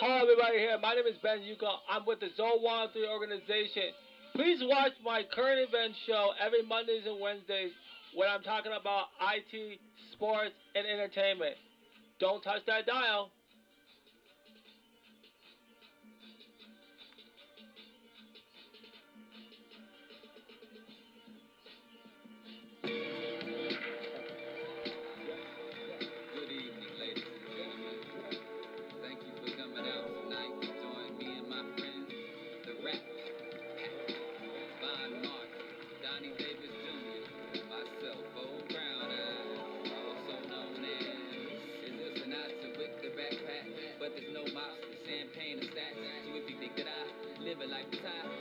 Hello, everybody here. My name is Ben Yuka. I'm with the Zone 103 organization. Please watch my current event show every Mondays and Wednesdays when I'm talking about IT, sports, and entertainment. Don't touch that dial.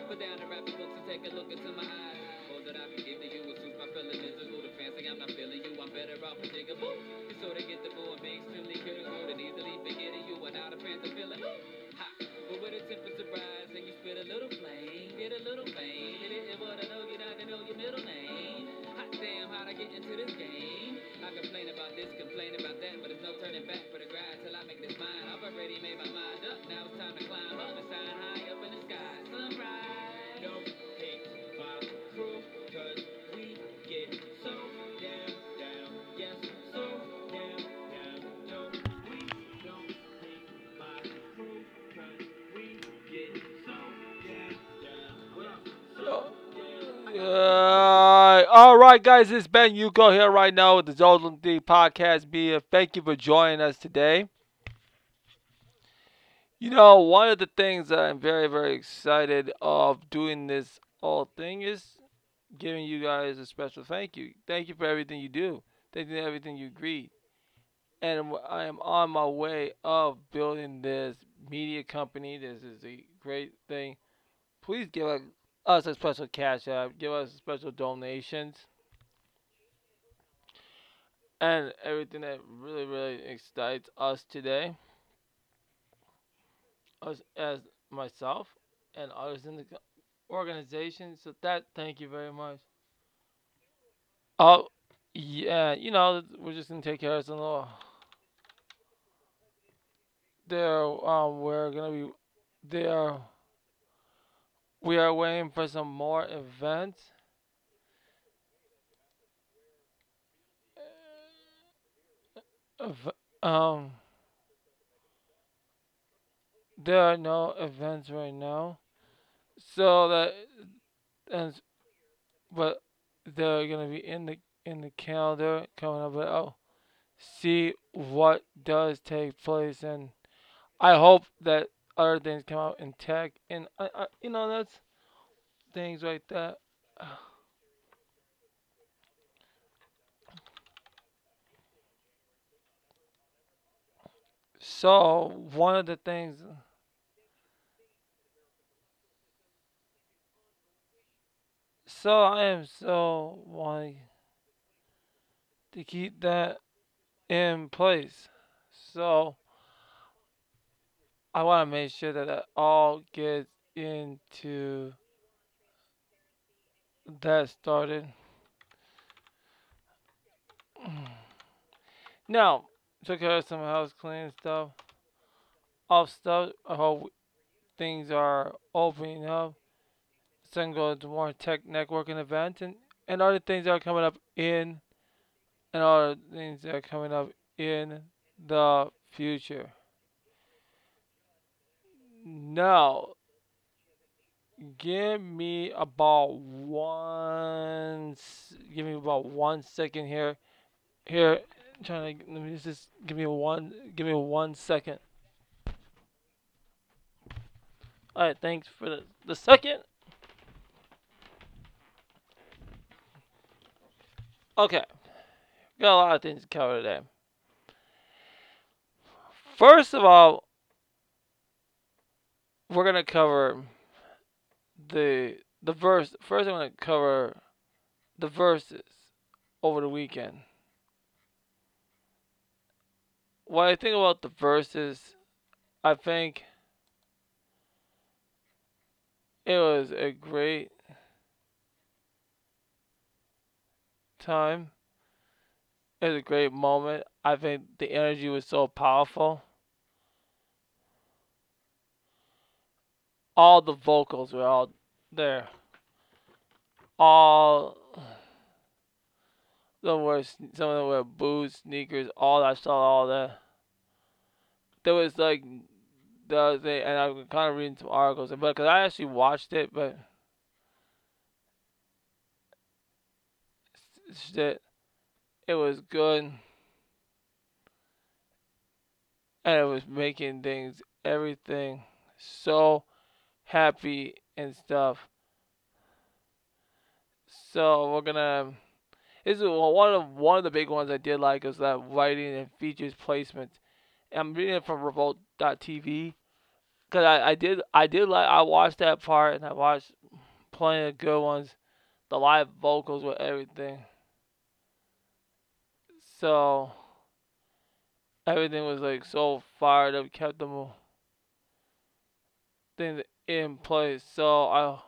Put down the rapping books and take a look into my eyes. All that I can give to you is truth, my feeling is a little fancy. I'm not feeling you, I'm better off with Jigaboo. Sort of get the right, guys, it's Ben Yuko here right now with the Zoltan D podcast. Be thank you for joining us today. You know, one of the things that I'm very, very excited of doing this whole thing is giving you guys a special thank you. Thank you for everything you do. Thank you for everything you greet. And I am on my way of building this media company. This is a great thing. Please give us us a special cash app, give us special donations, and everything that really, really excites us today, us as myself and others in the organization. So that, thank you very much. Oh, yeah, you know, we're just gonna take care of some little. There, um, we're gonna be there. We are waiting for some more events. Ev- Um, there are no events right now, so that and but they're gonna be in the in the calendar coming up. But I'll see what does take place, and I hope that other things come out in tech, and I, I you know that's things like that. So one of the things, so I am so wanting to keep that in place. So I want to make sure that it all gets into that started. Now, took care of some house cleaning stuff. Off stuff. I hope things are opening up. So I go to more tech networking events and, and other things that are coming up in and other things that are coming up in the future. Now, give me about one. Give me about one second here. Here, trying to let me just give me one. Give me one second. All right, thanks for the the second. Okay, got a lot of things to cover today. First of all, we're gonna cover the the verse. First, I'm gonna cover the Verzuz over the weekend. What I think about the Verzuz, I think it was a great time. It was a great moment. I think the energy was so powerful. all the vocals were all there. All some were some of them were boots, sneakers, all I saw all that. There was like the other thing, and I'm kind of reading some articles, but because I actually watched it, but shit, it was good, and it was making things, everything, so happy and stuff. So we're gonna. This is one of one of the big ones I did like is that writing and features placement. I'm reading it from Revolt.tv because I, I did I did like I watched that part and I watched plenty of good ones, the live vocals with everything. So everything was like so fired up, kept them uh, things in place. So I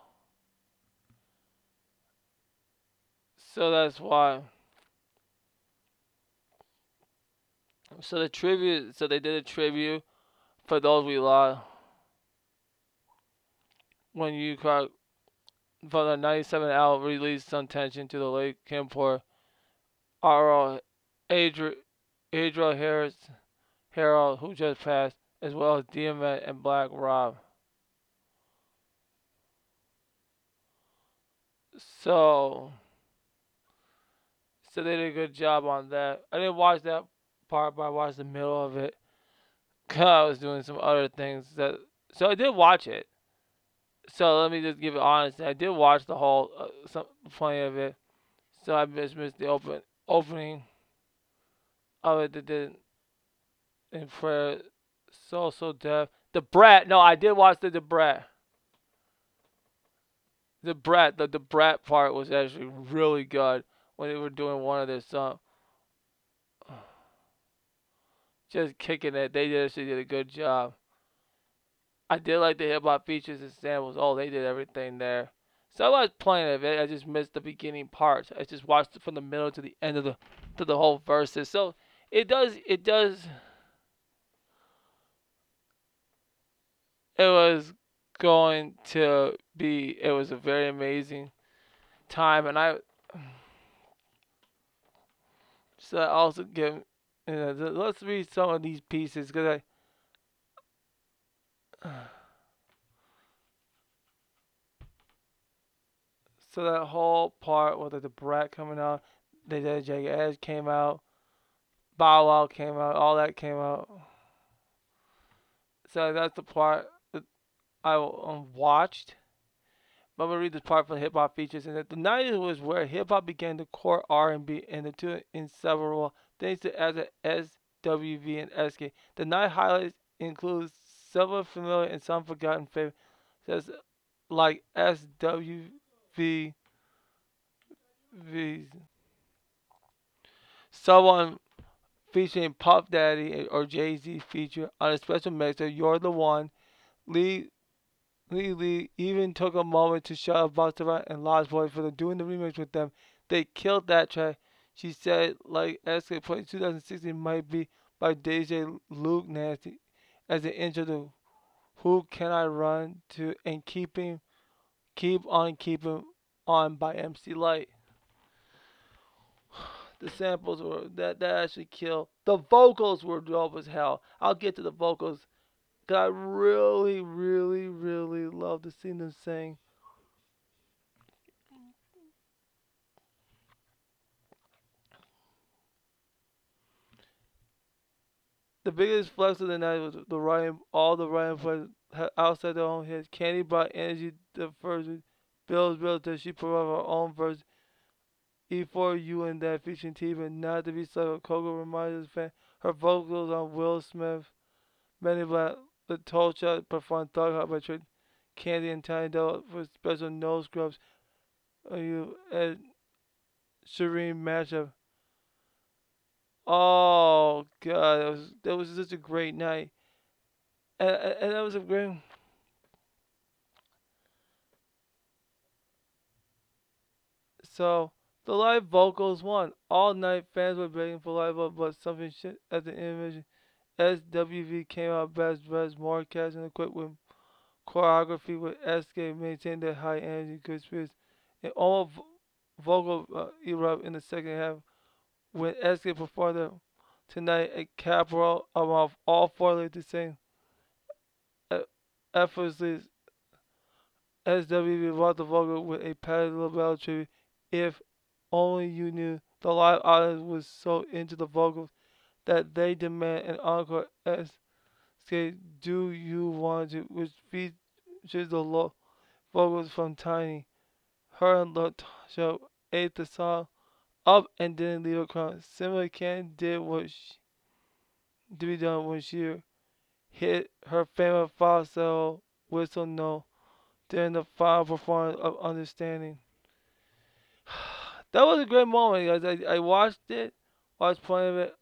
so that's why. So the tribute, so they did a tribute for those we lost when you caught for the 97 album released some tension to the late Kimport, R.O. Adriel, Adriel Harris, Harold, who just passed, as well as DMX and Black Rob. So, so they did a good job on that. I didn't watch that part, but I watched the middle of it. Cause I was doing some other things that, so I did watch it. So let me just give it honest. I did watch the whole, uh, some plenty of it. So I just missed the open opening of it that did in prayer. So so deaf. The brat. No, I did watch the the brat. The brat. The the brat part was actually really good when they were doing one of their songs. Just kicking it. They actually did a good job. I did like the hip hop features and samples. Oh, they did everything there. So I was playing of it. I just missed the beginning parts. I just watched it from the middle to the end of the to the whole Verzuz. So it does it does it was going to be it was a very amazing time and I so I also give know, let's read some of these pieces because I so that whole part with the brat coming out, they did Edge came out, Bow Wow came out, all that came out. So that's the part that I um, watched. I'm gonna read this part from hip hop features, and that the '90s was where hip hop began to core R&B, and the two inseparable thanks to as a SWV and Xscape. The night highlights include several familiar and some forgotten favorites, such like SWV. Someone featuring Puff Daddy or Jay Z feature on a special mix of You're the One. Lee Even took a moment to shout out Rhymes and Lost Boyz for the, doing the remix with them. They killed that track. She said, like Xscape played 2016 might be by DJ Luke Nasty as an intro to Who Can I Run to and Keeping Keep on Keeping On by MC Lyte. The samples were that that actually killed. The vocals were dope as hell. I'll get to the vocals. I really, really, really love to see them sing. The biggest flex of the night was the writing, all the writing players outside their own heads. Kandi brought energy the first Bill's that she provided her own verse. E4 you and that featuring T, but not to be so. Coko reminded us fan her vocals on Will Smith, Benny Black, the Tulcha performed Thug Hop by Trick, Kandi and Tiny Doll for special nose scrubs. Are you at Shireen matchup? Oh god, that was that was such a great night, and, and that was a great. So the live vocals won. All night fans were begging for live vocals, but something shit at the end intermission. SWV came out best dressed, more cats and equipped with choreography with Xscape maintained their high energy, good spirits, and all vocal uh, erupt in the second half. When Xscape performed their tonight at Capital of all four to sing uh, effortlessly SWV brought the vocal with a Patti LaBelle tribute. If only you knew the live audience was so into the vocals that they demand an encore. Xscape Do You Want to, which features the low vocals from Tiny. Her and LaTocha ate the song up and didn't leave a crumb. Similar Ken did what she, to be done when she hit her famous falsetto whistle note during the final performance of Understanding. that was a great moment, guys. I, I watched it, watched plenty of it.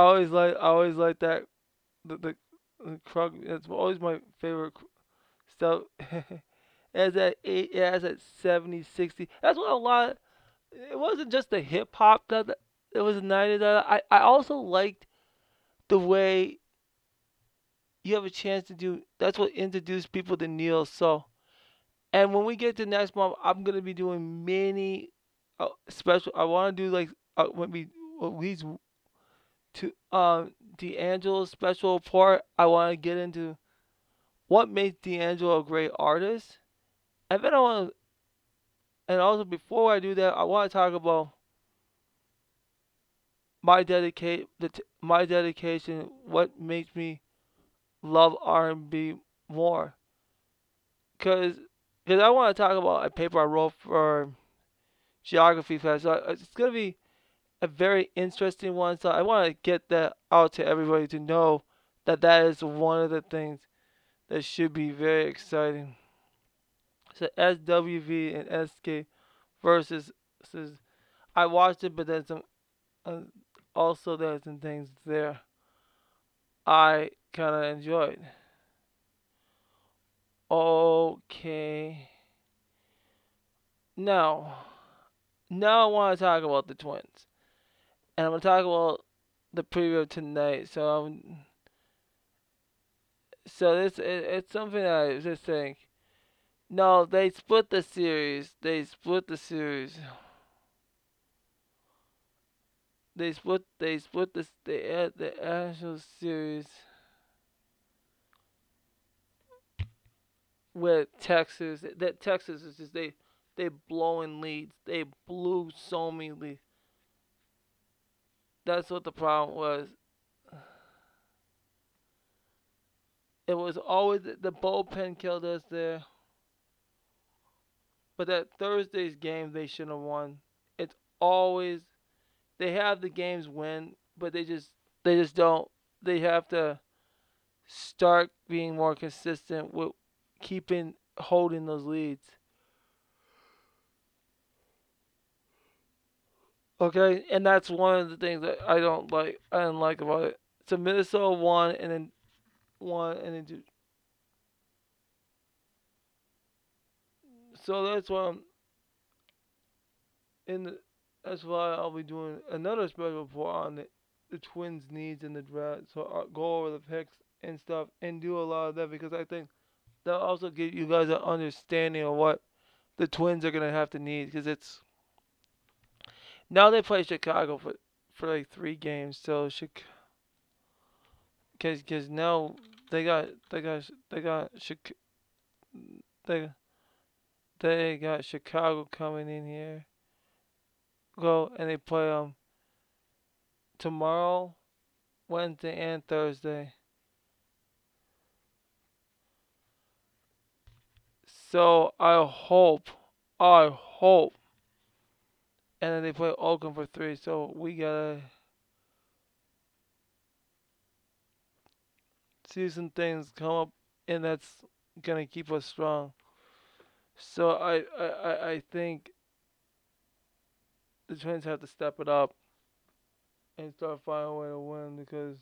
I always like, I always like that. The the, the. It's always my favorite stuff. has that eight. Has that 70, 60. That's what a lot. Of, it wasn't just the hip hop that it was 90 that I I also liked the way you have a chance to do. That's what introduced people to Neil. So, and when we get to next month, I'm gonna be doing many uh, special. I want to do like uh, when we at least to um D'Angelo's special report. I want to get into what makes D'Angelo a great artist, and then I want. to, And also before I do that, I want to talk about my dedicate the my dedication. What makes me love R&B more? Cause, cause I want to talk about a paper I wrote for geography class. So uh, it's gonna be a very interesting one. So I want to get that out to everybody to know that that is one of the things that should be very exciting. So SWV and Xscape Verzuz says I watched it, but there's some uh, also there's some things there I kind of enjoyed. Okay. Now, now I want to talk about the twins, and I'm gonna talk about the preview tonight. So um, so this it, it's something I just saying. No, they split the series. They split the series. They split. They split the the the actual series with Texas. That Texas is just they they blowing leads. They blew so many leads. That's what the problem was. It was always the bullpen killed us there. But that Thursday's game they should have won. It's always they have the games win, but they just they just don't. They have to start being more consistent with keeping holding those leads. Okay, and that's one of the things that I don't like. I didn't like about it. So Minnesota won, and then won, and then two. So that's why I'm in the. That's why I'll be doing another special report on the, the Twins' needs in the draft. So I'll go over the picks and stuff, and do a lot of that because I think that'll also give you guys an understanding of what the Twins are gonna have to need because it's now they play Chicago for for like three games. So Chicago. Cause, cause now they got, they got, they got, Chic- they, they got Chicago coming in here. Go and they play um tomorrow, Wednesday and Thursday. So I hope, I hope, and then they play Oakland for three. So we gotta see some things come up, and that's gonna keep us strong. So I, I, I think the Twins have to step it up and start finding a way to win because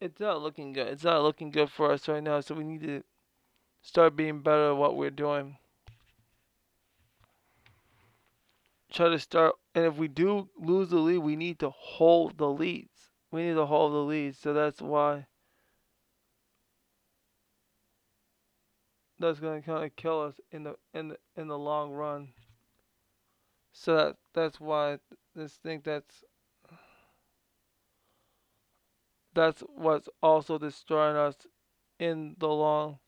it's not looking good. It's not looking good for us right now. So we need to start being better at what we're doing. Try to start. And if we do lose the lead, we need to hold the leads. We need to hold the leads. So that's why that's gonna kind of kill us in the in the in the long run. So that that's why I just think that's that's what's also destroying us in the long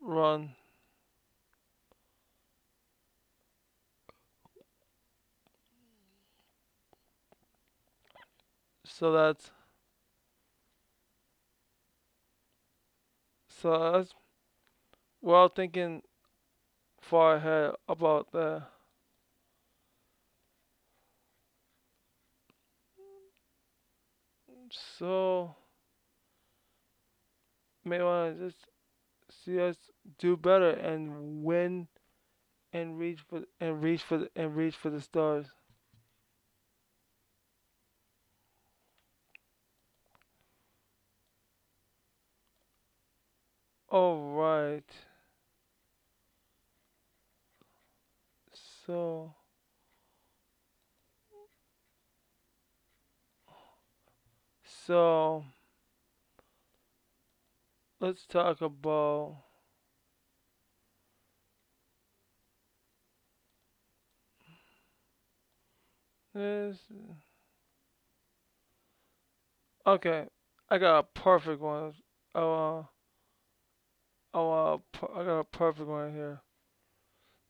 run. So that's so that's we're all thinking far ahead about the So may want to just see us do better and win and reach for and reach for and reach for the stars. All right. So so let's talk about this. Okay, I got a perfect one. Oh, uh, oh, uh, I got a perfect one here.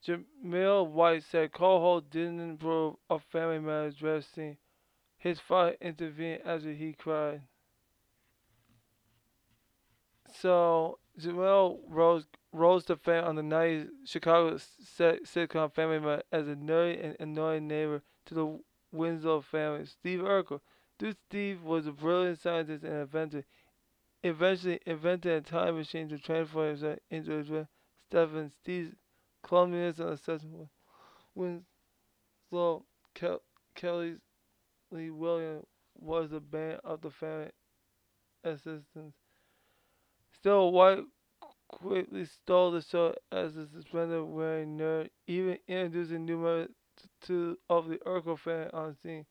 Jaleel White said Coho didn't improve a family member's dress scene. His father intervened after he cried. So Jamil rose rose to fame on the 90s Chicago sit- sitcom Family Man as a nerdy and annoying neighbor to the Winslow family. Steve Urkel. Dude Steve was a brilliant scientist and inventor. Eventually invented a time machine to transform himself into a dress. Stephen Steve's clumsiness and obsession with Winslow Kel- Kelly Lee Williams was the bane of the family existence. Still, White quickly stole the show as a suspended wearing nerd, even introducing new members to of the Urkel on scene.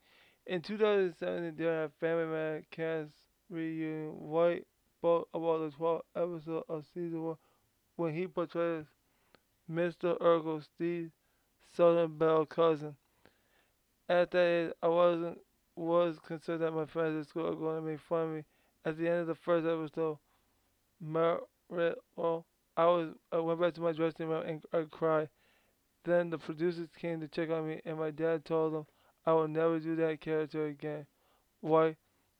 In 2007, during a Family Man cast reunion, White spoke about the 12th episode of season one when he portrayed Mr. Urkel, Steve Southern Belle cousin. At that age, I wasn't was concerned that my friends at school are going to make fun of me. At the end of the first episode, Merritt, well, oh, I was I went back to my dressing room and I cried. Then the producers came to check on me, and my dad told them I will never do that character again. White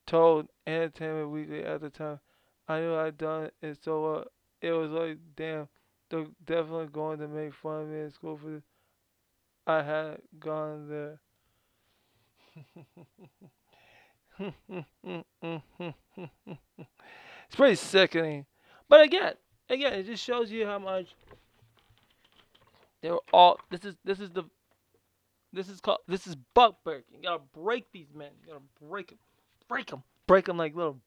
told Entertainment Weekly at the time. I knew I'd done it so well. It was like, damn, they're definitely going to make fun of me in school for this. I had gone there. it's pretty sickening. But again, again, it just shows you how much they were all. This is this is the. This is called. This is buck breaking. You gotta break these men. You gotta break them, break them, break them like little,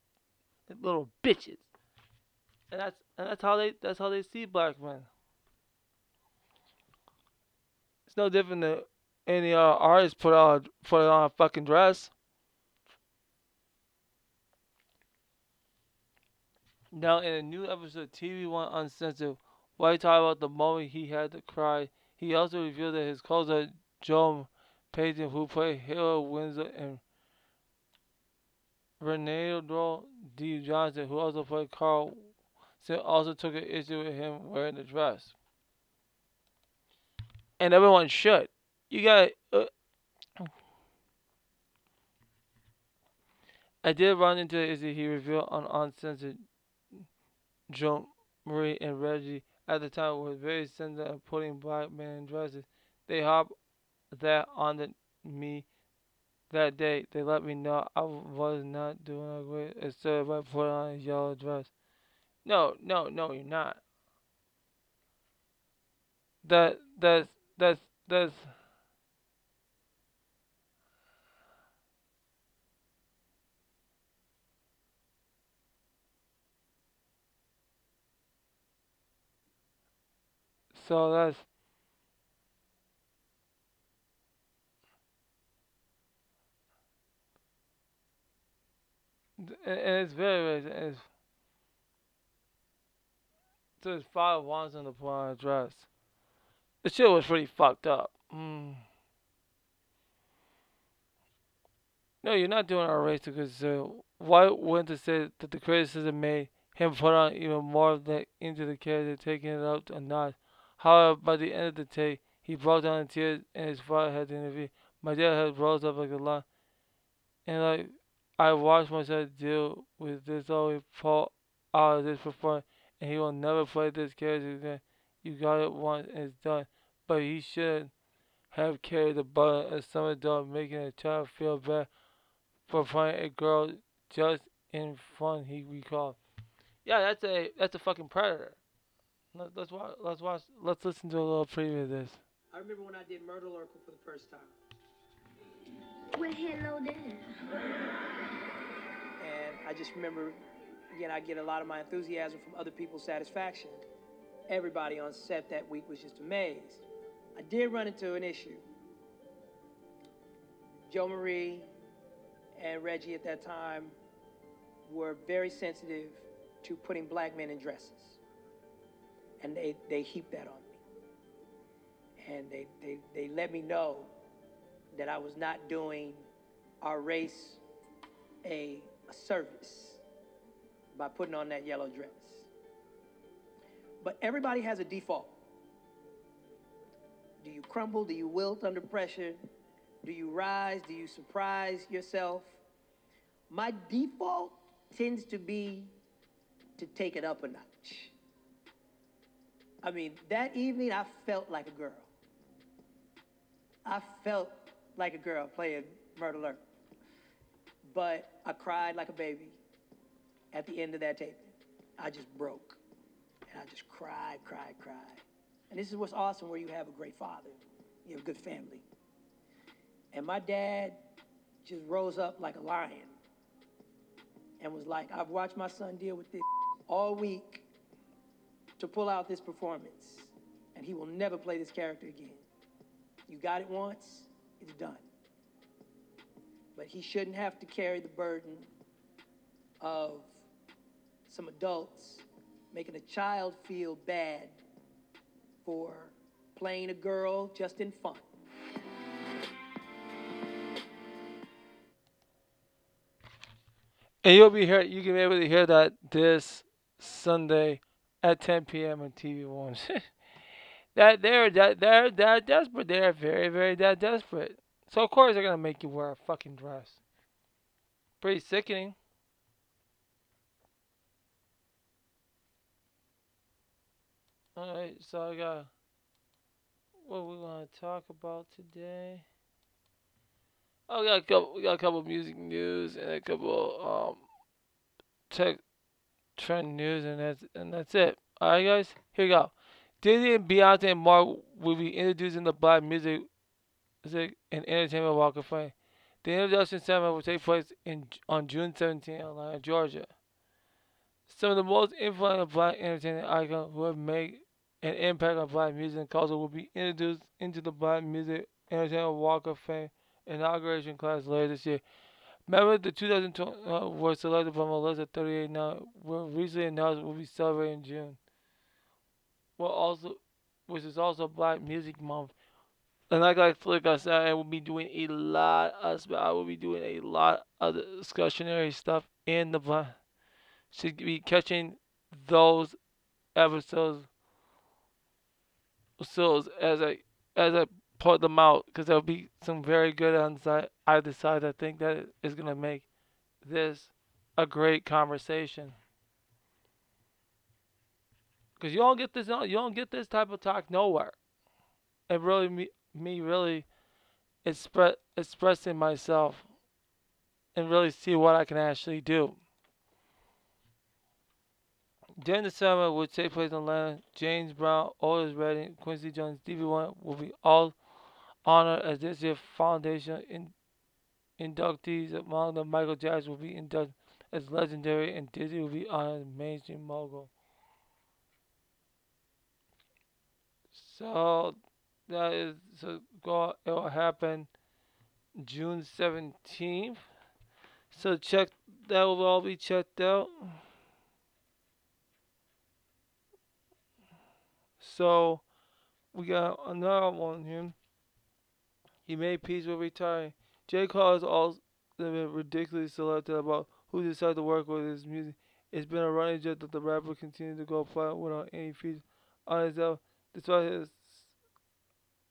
little bitches. And that's and that's how they that's how they see black men. It's no different than any uh, artist put on put on a fucking dress. Now, in a new episode of TV One Uncensored, White talked about the moment he had to cry. He also revealed that his co-star Joe Payton, who played Hero Windsor, and Reynaldo D. Johnson, who also played Carl, also took an issue with him wearing the dress. And everyone should. You got. Uh, I did run into issue he revealed on Uncensored Jo Marie and Reggie at the time were very sensitive of putting black men in dresses. They hopped that on the, me that day. They let me know I was not doing a great instead by putting on a yellow dress. No, no, no, you're not. That that's that's that's so that's it's very, very, it's, so his father wants him to put a dress. The shit was pretty fucked up. Mm. No, you're not doing it race because uh, why wouldn't it say that the criticism made him put on even more of that into the character, taking it up a notch? However, by the end of the tape, he broke down in tears and his father had to intervene. My dad had rose up like a lion, and like I watched myself deal with this he pulled out of this performance, and he will never play this character again. You got it once and it's done. But he should have carried the burden of some adult making a child feel bad for playing a girl just in fun. He recalled. Yeah, that's a that's a fucking predator. Let, let's watch. Let's watch. Let's listen to a little preview of this. I remember when I did Myrtle Urkel for the first time. Well, hello there. And I just remember, again, I get a lot of my enthusiasm from other people's satisfaction. Everybody on set that week was just amazed. I did run into an issue. Jo Marie and Reggie at that time were very sensitive to putting black men in dresses. And they, they heaped that on me. And they, they, they let me know that I was not doing our race a, a service by putting on that yellow dress. But everybody has a default. Do you crumble? Do you wilt under pressure? Do you rise? Do you surprise yourself? My default tends to be to take it up a notch. I mean, that evening I felt like a girl. I felt like a girl playing Myrtle Urkel. But I cried like a baby at the end of that taping. I just broke. And I just cried, cried, cried. And this is what's awesome where you have a great father, you have a good family. And my dad just rose up like a lion and was like, I've watched my son deal with this all week to pull out this performance, and he will never play this character again. You got it once, it's done. But he shouldn't have to carry the burden of some adults making a child feel bad for playing a girl just in fun. And you'll be here. You can be able to hear that this Sunday at 10 p.m. on TV One. that they're that they're that desperate. They're very very that desperate. So of course they're gonna make you wear a fucking dress. Pretty sickening. All right, so I got what we want to talk about today. Oh, we got a couple. We got a couple music news and a couple um tech trend news, and that's and that's it. All right, guys. Here we go. Disney and Beyonce and Mark will be introducing the Black Music, music and Entertainment Walk of Fame. The introduction ceremony will take place in on June 17 in Atlanta, Georgia. Some of the most influential Black entertainment icons who have made an impact on Black music and culture will be introduced into the Black Music Entertainment Walk of Fame inauguration class later this year. Members of the 2020 uh, were selected from a list of 38 now were recently announced will be celebrated in June. Well, also, which is also Black Music Month. And like, like, like I said, I will be doing a lot of, I will be doing a lot of discussionary stuff in the Black. Should be catching those episodes, episodes as I as I put them out because there'll be some very good ones that I decide I think that is gonna make this a great conversation. Cause you don't get this, you don't get this type of talk nowhere. And really, me, me really expre- expressing myself and really see what I can actually do. During the summer, which take place in Atlanta, James Brown, Otis Redding, Quincy Jones, Stevie Wonder will be all honored as this year's foundation in, inductees. Among them, Michael Jackson will be inducted as legendary, and Disney will be honored as mainstream mogul. So that is so go. It will happen June seventeenth. So check that will all be checked out. So we got another one here. He made peace with retiring. J. Cole has also ridiculously selective about who decided to work with his music. It's been a running joke that the rapper continued to go flat without any features on his album, despite his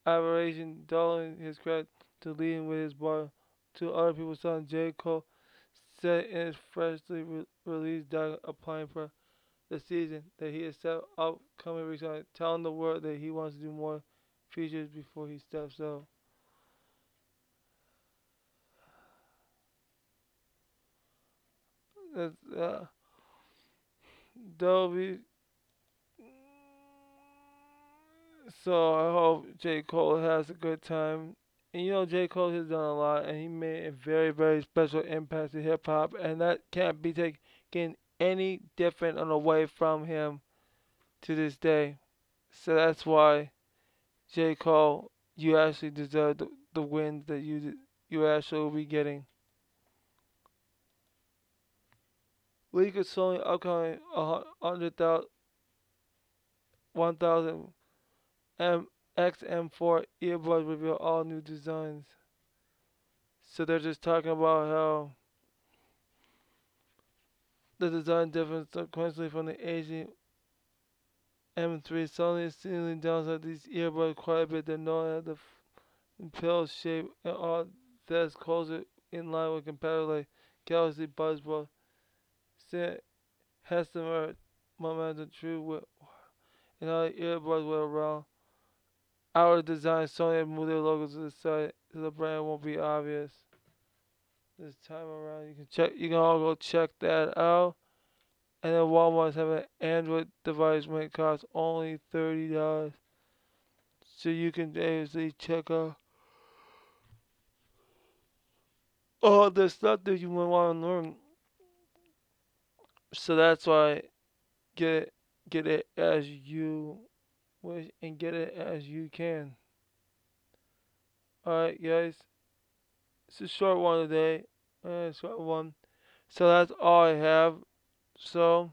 aberration dulling his credit to leading with his bar. Two other people saw J. Cole said in his freshly re- released doc applying for the season that he is set upcoming retirement, telling the world that he wants to do more features before he steps out. That's uh, Dolby. So I hope J. Cole has a good time. And you know J. Cole has done a lot and he made a very, very special impact to hip hop and that can't be taken any different and away from him to this day. So that's why J. Cole, you actually deserve the, the wins that you you actually will be getting. League is selling upcoming 100,000 1,000 XM4 earbuds reveal all new designs. So they're just talking about how the design differs sequentially from the Asian M3. Sony is seemingly downside these earbuds quite a bit. They're known as the pill shape and all that's closer in line with competitors like Galaxy Buds. Said Hessemer momentum true with and all the earbuds were around. Our design Sony moved their logo to the side so the brand won't be obvious. This time around you can check you can all go check that out. And then Walmart's have an Android device it costs only thirty dollars. So you can basically check out all the stuff that you might want to learn. So that's why get it get it as you and get it as you can. Alright guys. It's a short one today. Uh, short one. So that's all I have. So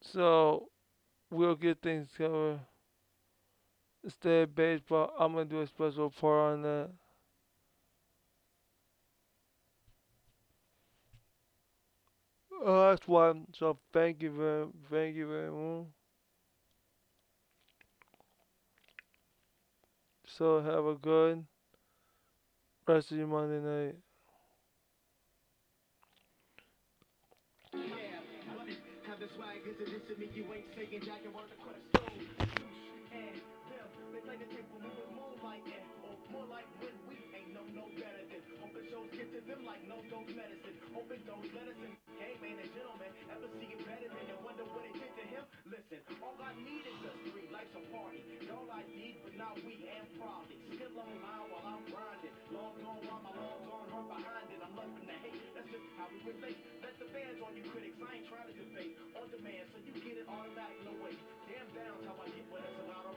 so we'll get things covered. Stay baseball. I'm gonna do a special report on that. That's one. So thank you very, thank you very much. So have a good rest of your Monday night. Have more like when we ain't no no better than open shows get to them like no dose medicine. Open those medicine, game ain't a gentleman. Ever see it better than and wonder what it did to him? Listen, all I need is us three, life's a party. All I need, but not we and probably. Still online while I'm grinding. Long gone while my long gone hurt behind it. I'm loving the hate. That's just how we relate. Let the fans on you critics. I ain't trying to debate. On demand, so you get it automatic, no way. Damn down's how I get, but it's a lot of